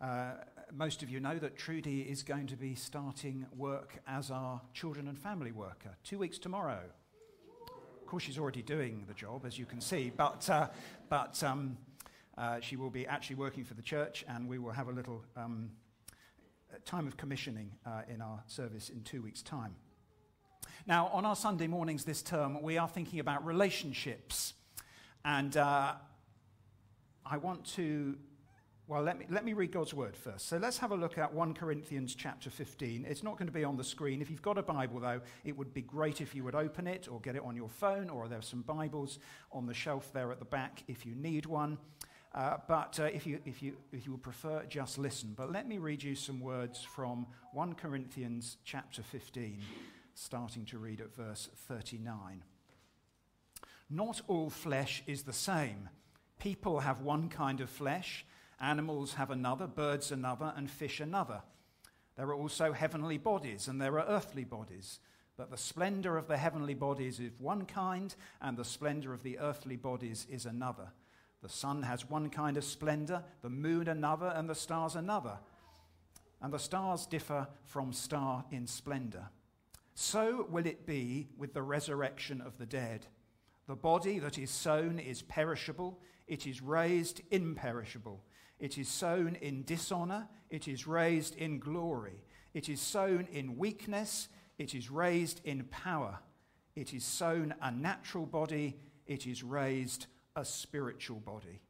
Uh, most of you know that Trudy is going to be starting work as our children and family worker two weeks tomorrow. Of course, she's already doing the job, as you can see, but, uh, but um, uh, she will be actually working for the church, and we will have a little um, time of commissioning uh, in our service in two weeks' time. Now, on our Sunday mornings this term, we are thinking about relationships. And uh, I want to, well, let me, let me read God's word first. So let's have a look at 1 Corinthians chapter 15. It's not going to be on the screen. If you've got a Bible, though, it would be great if you would open it or get it on your phone, or there are some Bibles on the shelf there at the back if you need one. Uh, but uh, if, you, if, you, if you would prefer, just listen. But let me read you some words from 1 Corinthians chapter 15 starting to read at verse 39. Not all flesh is the same. People have one kind of flesh, animals have another, birds another, and fish another. There are also heavenly bodies, and there are earthly bodies. But the splendor of the heavenly bodies is one kind, and the splendor of the earthly bodies is another. The sun has one kind of splendor, the moon another, and the stars another. And the stars differ from star in splendor. So will it be with the resurrection of the dead. The body that is sown is perishable, it is raised imperishable. It is sown in dishonor, it is raised in glory. It is sown in weakness, it is raised in power. It is sown a natural body, it is raised a spiritual body.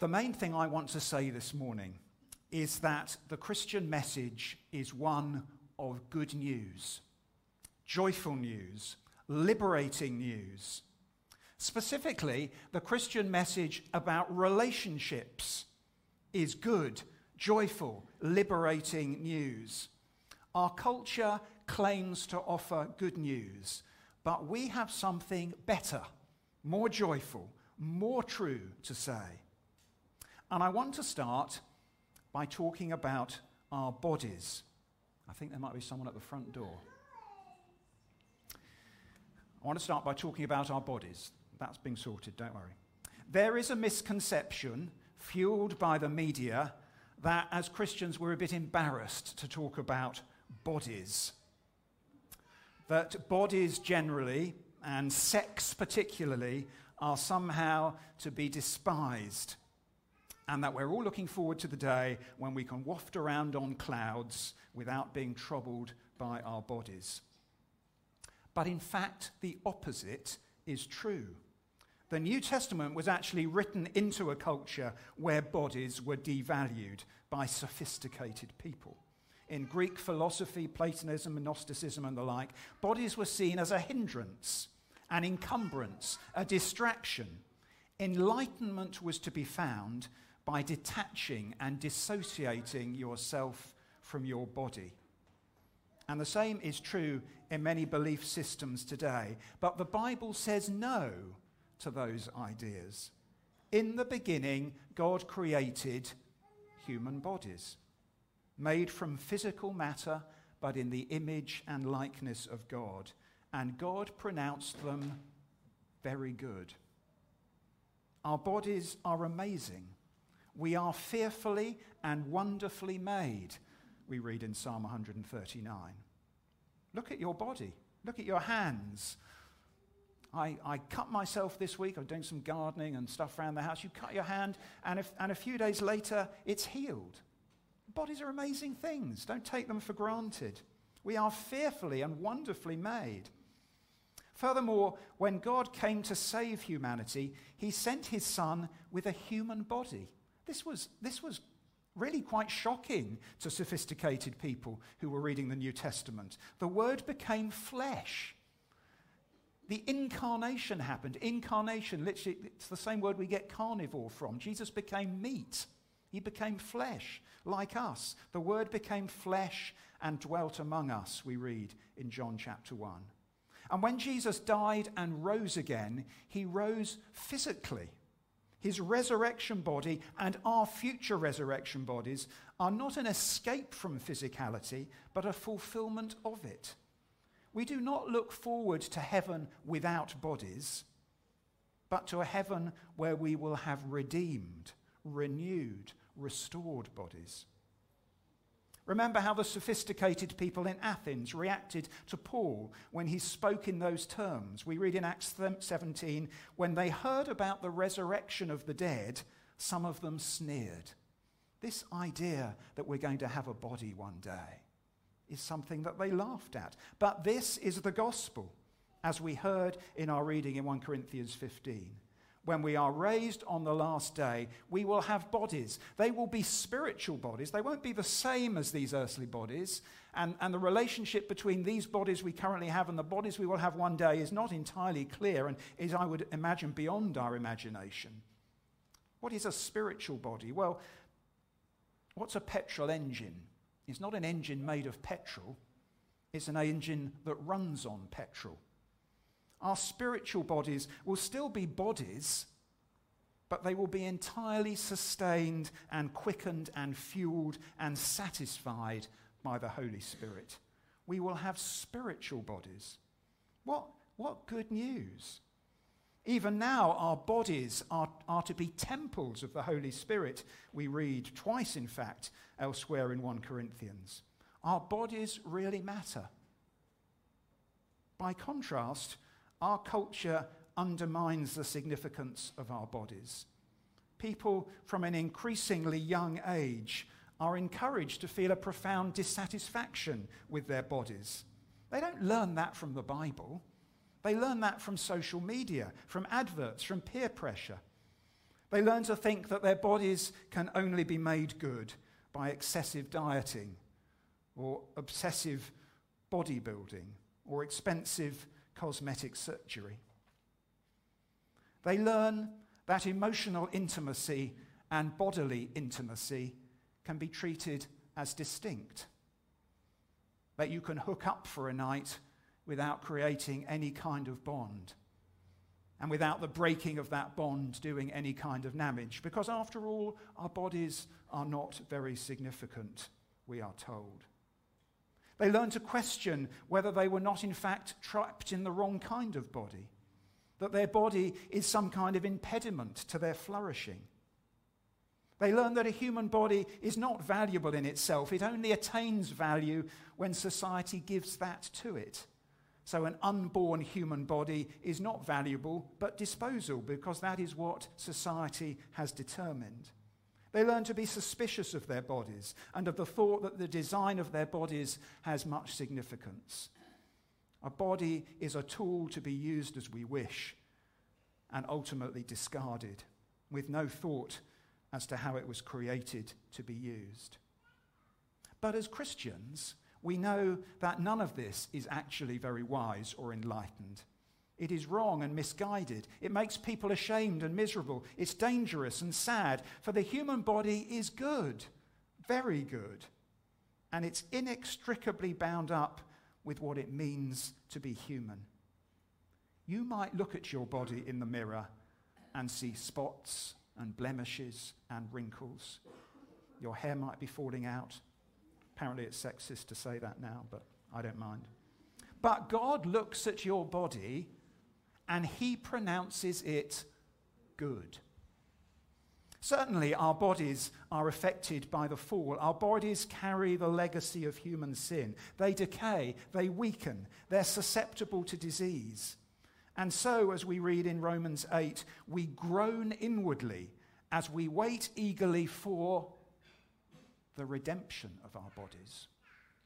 The main thing I want to say this morning is that the Christian message is one of good news, joyful news, liberating news. Specifically, the Christian message about relationships is good, joyful, liberating news. Our culture claims to offer good news, but we have something better, more joyful, more true to say. And I want to start by talking about our bodies. I think there might be someone at the front door. I want to start by talking about our bodies. That's being sorted, don't worry. There is a misconception fueled by the media that as Christians we're a bit embarrassed to talk about bodies. That bodies generally, and sex particularly, are somehow to be despised and that we're all looking forward to the day when we can waft around on clouds without being troubled by our bodies. But in fact, the opposite is true. The New Testament was actually written into a culture where bodies were devalued by sophisticated people. In Greek philosophy, Platonism, Gnosticism, and the like, bodies were seen as a hindrance, an encumbrance, a distraction. Enlightenment was to be found by detaching and dissociating yourself from your body. And the same is true in many belief systems today. But the Bible says no to those ideas. In the beginning, God created human bodies, made from physical matter, but in the image and likeness of God. And God pronounced them very good. Our bodies are amazing. We are fearfully and wonderfully made, we read in Psalm 139. Look at your body, look at your hands. I, I cut myself this week. I'm doing some gardening and stuff around the house. You cut your hand, and, if, and a few days later, it's healed. Bodies are amazing things. Don't take them for granted. We are fearfully and wonderfully made. Furthermore, when God came to save humanity, he sent his son with a human body. This was, this was really quite shocking to sophisticated people who were reading the New Testament. The Word became flesh. The incarnation happened. Incarnation, literally, it's the same word we get carnivore from. Jesus became meat. He became flesh, like us. The Word became flesh and dwelt among us, we read in John chapter 1. And when Jesus died and rose again, he rose physically. His resurrection body and our future resurrection bodies are not an escape from physicality, but a fulfillment of it. We do not look forward to heaven without bodies, but to a heaven where we will have redeemed, renewed, restored bodies. Remember how the sophisticated people in Athens reacted to Paul when he spoke in those terms. We read in Acts 17 when they heard about the resurrection of the dead, some of them sneered. This idea that we're going to have a body one day is something that they laughed at. But this is the gospel, as we heard in our reading in 1 Corinthians 15 when we are raised on the last day, we will have bodies. They will be spiritual bodies. They won't be the same as these earthly bodies. And, and the relationship between these bodies we currently have and the bodies we will have one day is not entirely clear and is, I would imagine, beyond our imagination. What is a spiritual body? Well, what's a petrol engine? It's not an engine made of petrol, it's an engine that runs on petrol. Our spiritual bodies will still be bodies, but they will be entirely sustained and quickened and fueled and satisfied by the Holy Spirit. We will have spiritual bodies. What, what good news! Even now, our bodies are, are to be temples of the Holy Spirit. We read twice, in fact, elsewhere in 1 Corinthians. Our bodies really matter. By contrast, our culture undermines the significance of our bodies. People from an increasingly young age are encouraged to feel a profound dissatisfaction with their bodies. They don't learn that from the Bible. They learn that from social media, from adverts, from peer pressure. They learn to think that their bodies can only be made good by excessive dieting or obsessive bodybuilding or expensive cosmetic surgery. They learn that emotional intimacy and bodily intimacy can be treated as distinct. That you can hook up for a night without creating any kind of bond and without the breaking of that bond doing any kind of damage. Because after all, our bodies are not very significant, we are told. They learned to question whether they were not, in fact, trapped in the wrong kind of body, that their body is some kind of impediment to their flourishing. They learn that a human body is not valuable in itself, it only attains value when society gives that to it. So, an unborn human body is not valuable but disposal because that is what society has determined. They learn to be suspicious of their bodies and of the thought that the design of their bodies has much significance. A body is a tool to be used as we wish and ultimately discarded with no thought as to how it was created to be used. But as Christians, we know that none of this is actually very wise or enlightened. It is wrong and misguided. It makes people ashamed and miserable. It's dangerous and sad. For the human body is good, very good. And it's inextricably bound up with what it means to be human. You might look at your body in the mirror and see spots and blemishes and wrinkles. Your hair might be falling out. Apparently, it's sexist to say that now, but I don't mind. But God looks at your body and he pronounces it good. Certainly, our bodies are affected by the fall. Our bodies carry the legacy of human sin. They decay, they weaken, they're susceptible to disease. And so, as we read in Romans 8, we groan inwardly as we wait eagerly for the redemption of our bodies.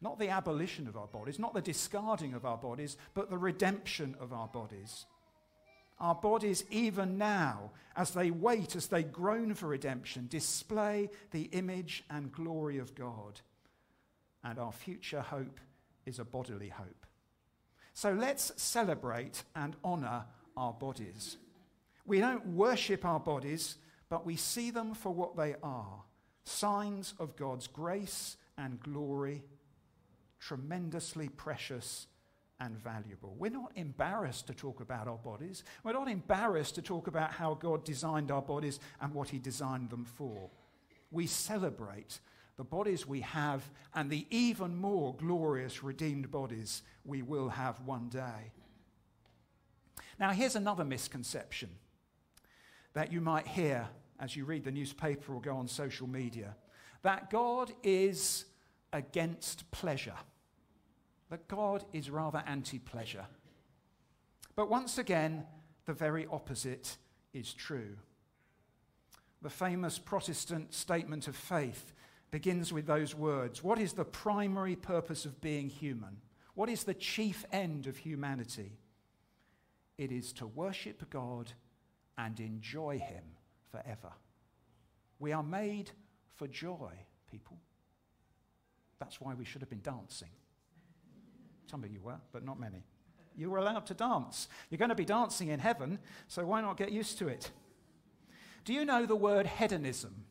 Not the abolition of our bodies, not the discarding of our bodies, but the redemption of our bodies our bodies, even now, as they wait, as they groan for redemption, display the image and glory of God. And our future hope is a bodily hope. So let's celebrate and honor our bodies. We don't worship our bodies, but we see them for what they are signs of God's grace and glory, tremendously precious and valuable. We're not embarrassed to talk about our bodies. We're not embarrassed to talk about how God designed our bodies and what He designed them for. We celebrate the bodies we have and the even more glorious redeemed bodies we will have one day. Now, here's another misconception that you might hear as you read the newspaper or go on social media, that God is against pleasure, that God is rather anti pleasure. But once again, the very opposite is true. The famous Protestant statement of faith begins with those words What is the primary purpose of being human? What is the chief end of humanity? It is to worship God and enjoy Him forever. We are made for joy, people. That's why we should have been dancing. Some of you were, but not many. You were allowed to dance. You're going to be dancing in heaven, so why not get used to it? Do you know the word hedonism?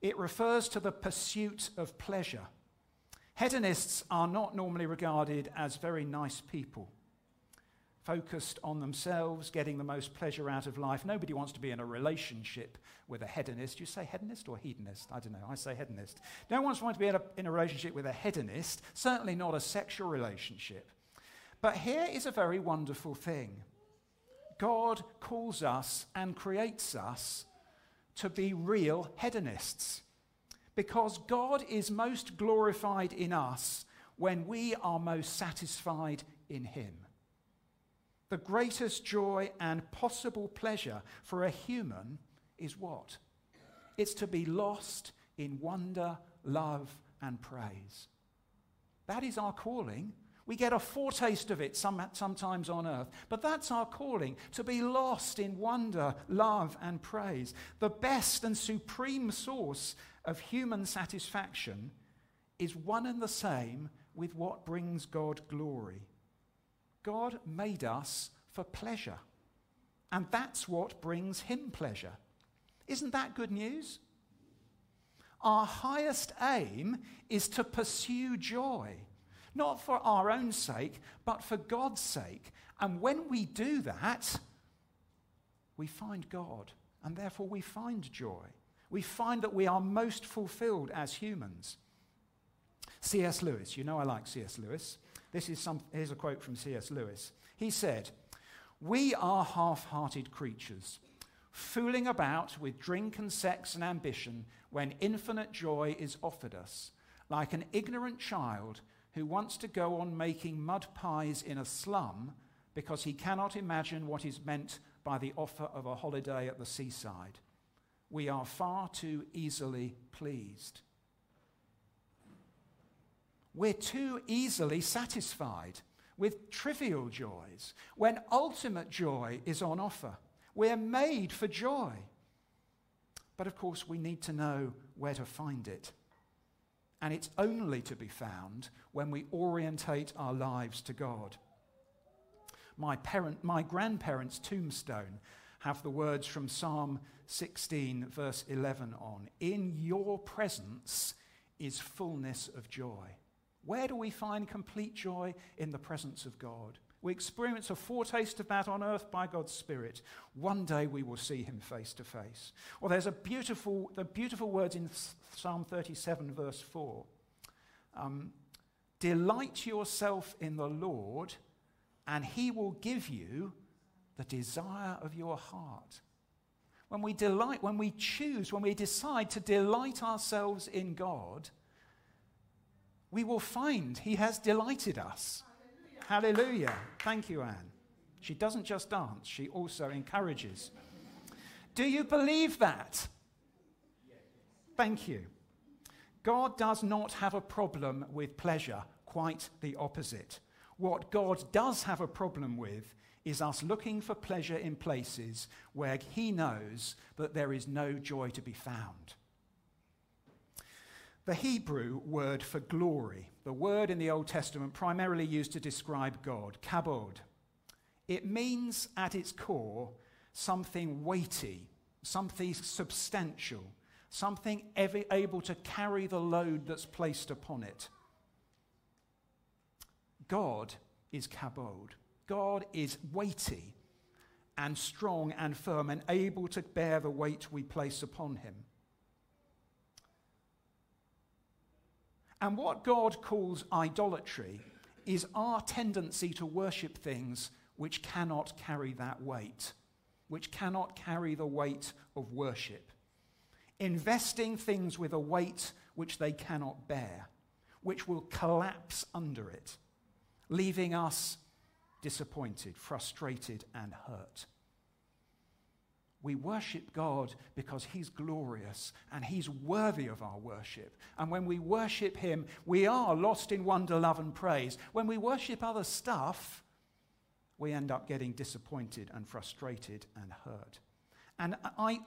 It refers to the pursuit of pleasure. Hedonists are not normally regarded as very nice people, focused on themselves, getting the most pleasure out of life. Nobody wants to be in a relationship with a hedonist. You say hedonist or hedonist? I don't know. I say hedonist. No one wants to be in a, in a relationship with a hedonist, certainly not a sexual relationship. But here is a very wonderful thing God calls us and creates us to be real hedonists. Because God is most glorified in us when we are most satisfied in Him. The greatest joy and possible pleasure for a human is what? It's to be lost in wonder, love, and praise. That is our calling we get a foretaste of it some, sometimes on earth, but that's our calling to be lost in wonder, love, and praise. The best and supreme source of human satisfaction is one and the same with what brings God glory. God made us for pleasure, and that's what brings Him pleasure. Isn't that good news? Our highest aim is to pursue joy not for our own sake, but for God's sake. And when we do that, we find God, and therefore we find joy. We find that we are most fulfilled as humans. C.S. Lewis, you know I like C.S. Lewis. This is some, here's a quote from C.S. Lewis. He said, We are half hearted creatures, fooling about with drink and sex and ambition when infinite joy is offered us, like an ignorant child who wants to go on making mud pies in a slum because he cannot imagine what is meant by the offer of a holiday at the seaside. We are far too easily pleased. We're too easily satisfied with trivial joys when ultimate joy is on offer. We're made for joy. But of course, we need to know where to find it. And it's only to be found when we orientate our lives to God. My, parent, my grandparents' tombstone have the words from Psalm 16, verse 11 on In your presence is fullness of joy. Where do we find complete joy? In the presence of God. We experience a foretaste of that on earth by God's Spirit. One day we will see him face to face. Well, there's a beautiful, the beautiful words in Psalm 37, verse 4. Um, Delight yourself in the Lord, and he will give you the desire of your heart. When we delight, when we choose, when we decide to delight ourselves in God, we will find he has delighted us. Hallelujah. Thank you, Anne. She doesn't just dance, she also encourages. Do you believe that? Thank you. God does not have a problem with pleasure, quite the opposite. What God does have a problem with is us looking for pleasure in places where He knows that there is no joy to be found. The Hebrew word for glory, the word in the Old Testament primarily used to describe God, kabod, it means at its core something weighty, something substantial, something able to carry the load that's placed upon it. God is kabod. God is weighty and strong and firm and able to bear the weight we place upon him. And what God calls idolatry is our tendency to worship things which cannot carry that weight. which cannot carry the weight of worship, investing things with a weight which they cannot bear, which will collapse under it, leaving us disappointed, frustrated, and hurt. We worship God because He's glorious and He's worthy of our worship. And when we worship Him, we are lost in wonder, love, and praise. When we worship other stuff, we end up getting disappointed and frustrated and hurt. And I,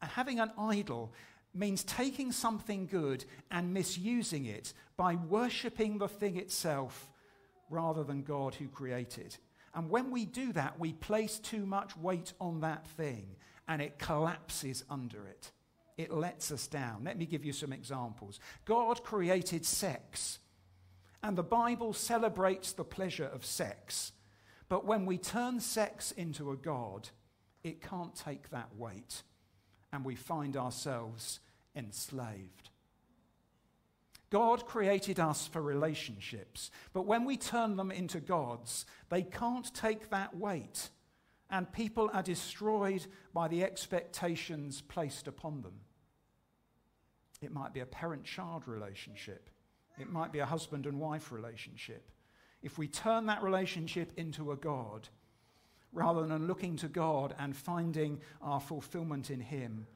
having an idol means taking something good and misusing it by worshipping the thing itself rather than God who created. And when we do that, we place too much weight on that thing and it collapses under it. It lets us down. Let me give you some examples. God created sex, and the Bible celebrates the pleasure of sex. But when we turn sex into a God, it can't take that weight, and we find ourselves enslaved. God created us for relationships, but when we turn them into gods, they can't take that weight, and people are destroyed by the expectations placed upon them. It might be a parent child relationship, it might be a husband and wife relationship. If we turn that relationship into a God, rather than looking to God and finding our fulfillment in Him,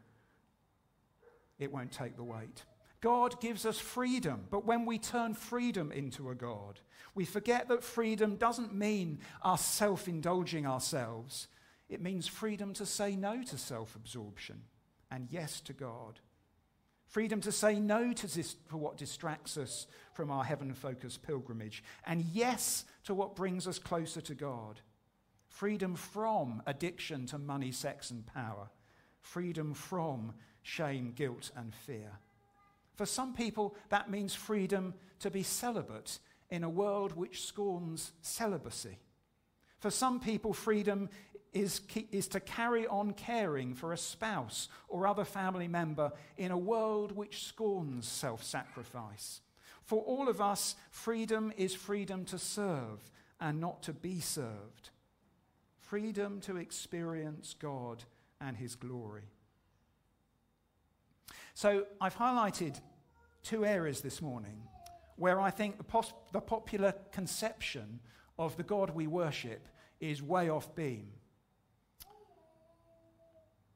it won't take the weight. God gives us freedom, but when we turn freedom into a God, we forget that freedom doesn't mean us self indulging ourselves. It means freedom to say no to self absorption and yes to God. Freedom to say no to this for what distracts us from our heaven focused pilgrimage, and yes to what brings us closer to God. Freedom from addiction to money, sex, and power. Freedom from shame, guilt, and fear. For some people, that means freedom to be celibate in a world which scorns celibacy. For some people, freedom is, is to carry on caring for a spouse or other family member in a world which scorns self sacrifice. For all of us, freedom is freedom to serve and not to be served. Freedom to experience God and His glory. So I've highlighted two areas this morning where I think the, pos- the popular conception of the God we worship is way off beam.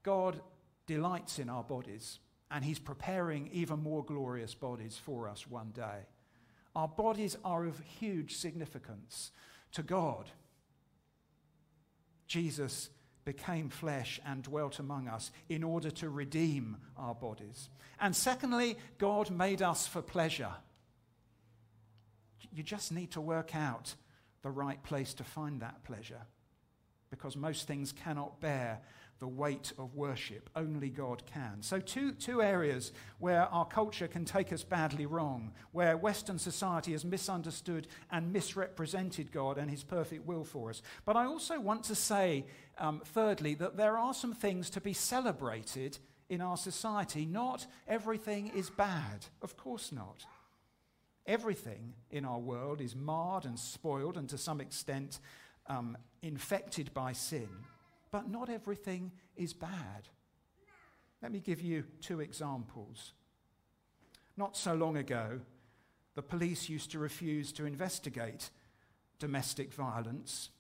God delights in our bodies, and He's preparing even more glorious bodies for us one day. Our bodies are of huge significance to God. Jesus became flesh and dwelt among us in order to redeem our bodies. And secondly, God made us for pleasure. You just need to work out the right place to find that pleasure because most things cannot bear the weight of worship. Only God can. So, two, two areas where our culture can take us badly wrong, where Western society has misunderstood and misrepresented God and His perfect will for us. But I also want to say, um, thirdly, that there are some things to be celebrated in our society. Not everything is bad, of course not. Everything in our world is marred and spoiled and to some extent um, infected by sin but not everything is bad. Let me give you two examples. Not so long ago, the police used to refuse to investigate domestic violence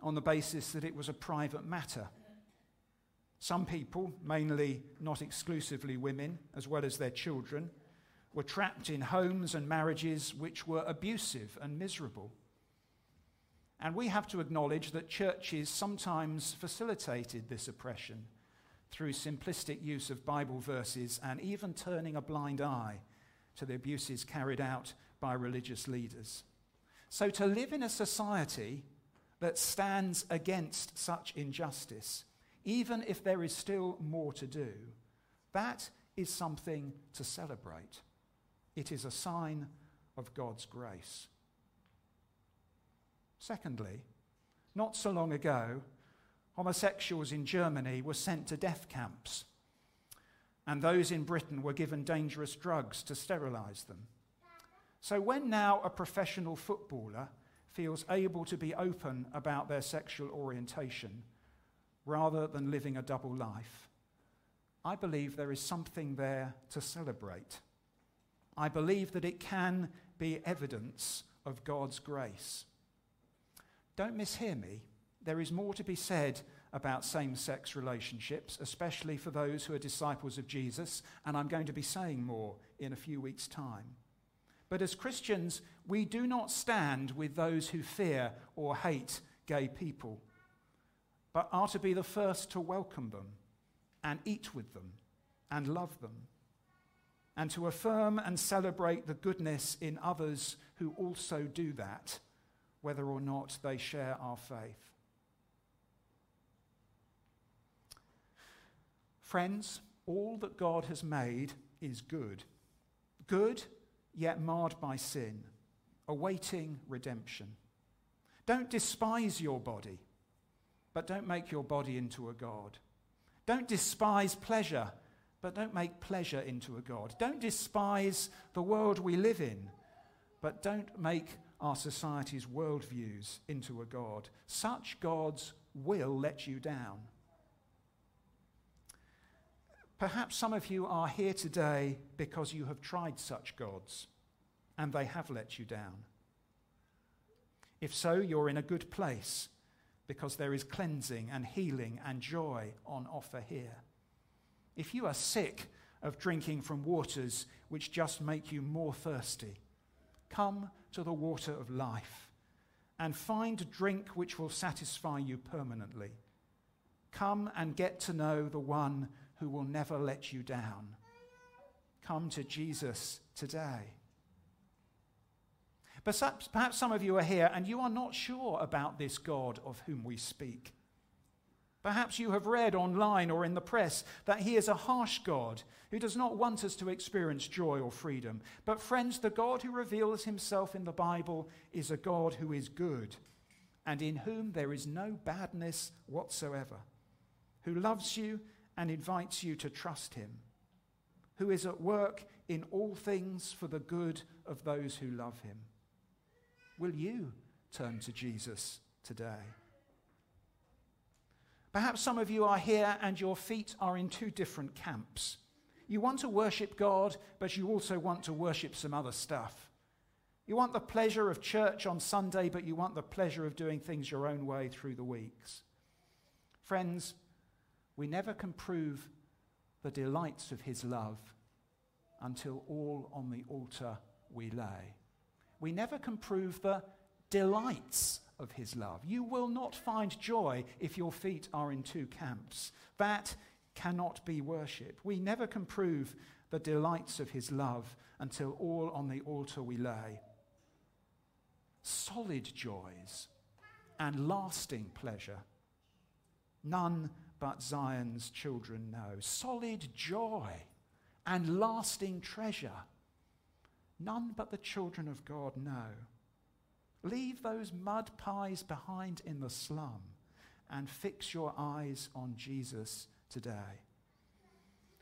on the basis that it was a private matter. Some people, mainly not exclusively women, as well as their children, were trapped in homes and marriages which were abusive and miserable. And we have to acknowledge that churches sometimes facilitated this oppression through simplistic use of Bible verses and even turning a blind eye to the abuses carried out by religious leaders. So, to live in a society that stands against such injustice, even if there is still more to do, that is something to celebrate. It is a sign of God's grace. Secondly, not so long ago, homosexuals in Germany were sent to death camps, and those in Britain were given dangerous drugs to sterilize them. So, when now a professional footballer feels able to be open about their sexual orientation, rather than living a double life, I believe there is something there to celebrate. I believe that it can be evidence of God's grace. Don't mishear me. There is more to be said about same sex relationships, especially for those who are disciples of Jesus, and I'm going to be saying more in a few weeks' time. But as Christians, we do not stand with those who fear or hate gay people, but are to be the first to welcome them and eat with them and love them, and to affirm and celebrate the goodness in others who also do that, whether or not they share our faith. Friends, all that God has made is good. Good, yet marred by sin, awaiting redemption. Don't despise your body, but don't make your body into a God. Don't despise pleasure, but don't make pleasure into a God. Don't despise the world we live in, but don't make our society's worldviews into a God. Such gods will let you down. Perhaps some of you are here today because you have tried such gods and they have let you down. If so, you're in a good place because there is cleansing and healing and joy on offer here. If you are sick of drinking from waters which just make you more thirsty, come to the water of life and find drink which will satisfy you permanently. Come and get to know the one who will never let you down. Come to Jesus today. Perhaps, perhaps some of you are here and you are not sure about this God of whom we speak. Perhaps you have read online or in the press that he is a harsh God who does not want us to experience joy or freedom. But, friends, the God who reveals himself in the Bible is a God who is good and in whom there is no badness whatsoever, who loves you and invites you to trust him, who is at work in all things for the good of those who love him. Will you turn to Jesus today? Perhaps some of you are here and your feet are in two different camps. You want to worship God, but you also want to worship some other stuff. You want the pleasure of church on Sunday, but you want the pleasure of doing things your own way through the weeks. Friends, we never can prove the delights of his love until all on the altar we lay. We never can prove the delights of his love. You will not find joy if your feet are in two camps. That cannot be worship. We never can prove the delights of his love until all on the altar we lay. Solid joys and lasting pleasure. None but Zion's children know. Solid joy and lasting treasure. None but the children of God know. Leave those mud pies behind in the slum and fix your eyes on Jesus today.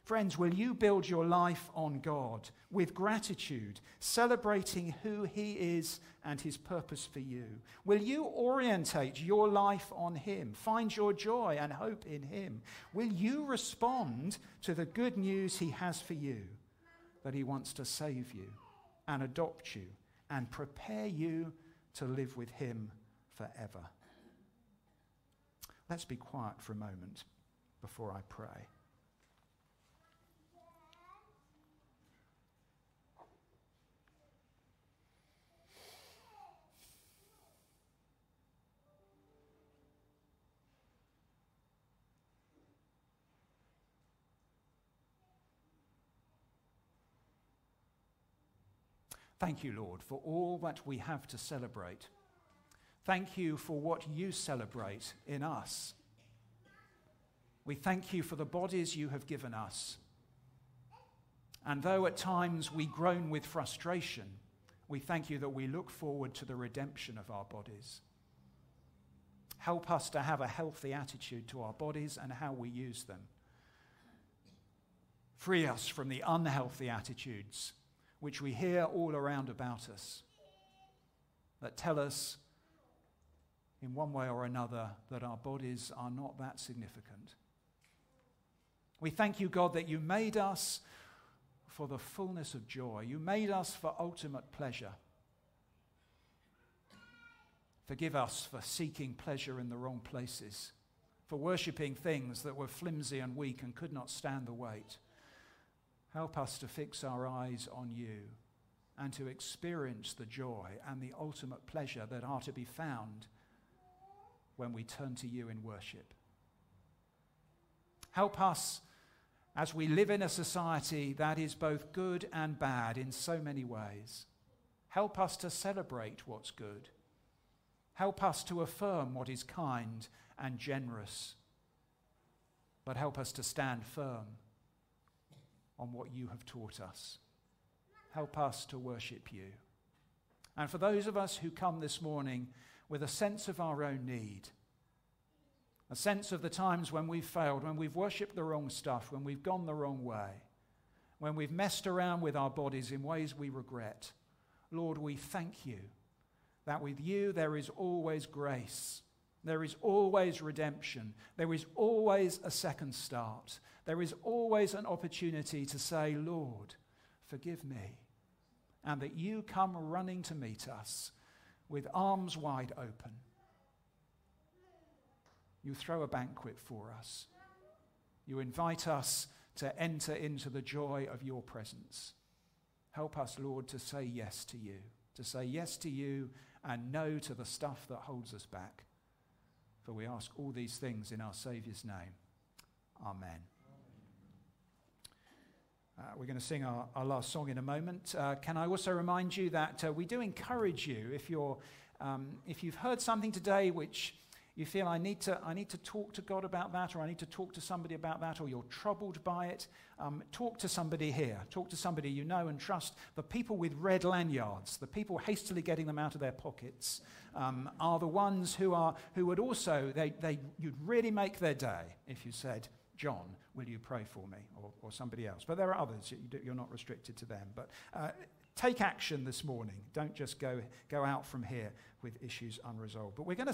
Friends, will you build your life on God with gratitude, celebrating who He is and His purpose for you? Will you orientate your life on Him, find your joy and hope in Him? Will you respond to the good news He has for you that He wants to save you and adopt you and prepare you to live with Him forever? Let's be quiet for a moment before I pray. Thank you, Lord, for all that we have to celebrate. Thank you for what you celebrate in us. We thank you for the bodies you have given us. And though at times we groan with frustration, we thank you that we look forward to the redemption of our bodies. Help us to have a healthy attitude to our bodies and how we use them. Free us from the unhealthy attitudes which we hear all around about us that tell us in one way or another that our bodies are not that significant. We thank you, God, that you made us for the fullness of joy. You made us for ultimate pleasure. Forgive us for seeking pleasure in the wrong places, for worshipping things that were flimsy and weak and could not stand the weight. Help us to fix our eyes on you and to experience the joy and the ultimate pleasure that are to be found when we turn to you in worship. Help us as we live in a society that is both good and bad in so many ways. Help us to celebrate what's good. Help us to affirm what is kind and generous. But help us to stand firm on what you have taught us. Help us to worship you. And for those of us who come this morning with a sense of our own need, a sense of the times when we've failed, when we've worshipped the wrong stuff, when we've gone the wrong way, when we've messed around with our bodies in ways we regret, Lord, we thank you that with you there is always grace. There is always redemption. There is always a second start. There is always an opportunity to say, Lord, forgive me and that you come running to meet us with arms wide open. You throw a banquet for us. You invite us to enter into the joy of your presence. Help us, Lord, to say yes to you, to say yes to you and no to the stuff that holds us back. For we ask all these things in our Saviour's name. Amen. Uh, we're going to sing our, our, last song in a moment. Uh, can I also remind you that uh, we do encourage you if, you're, um, if you've heard something today which you feel I need, to, I need to talk to God about that, or I need to talk to somebody about that, or you're troubled by it, um, talk to somebody here. Talk to somebody you know and trust. The people with red lanyards, the people hastily getting them out of their pockets, um, are the ones who, are, who would also, they, they, you'd really make their day if you said, John, will you pray for me? Or, or somebody else. But there are others, you are not restricted to them. But uh, take action this morning. Don't just go, go out from here with issues unresolved. But we're going to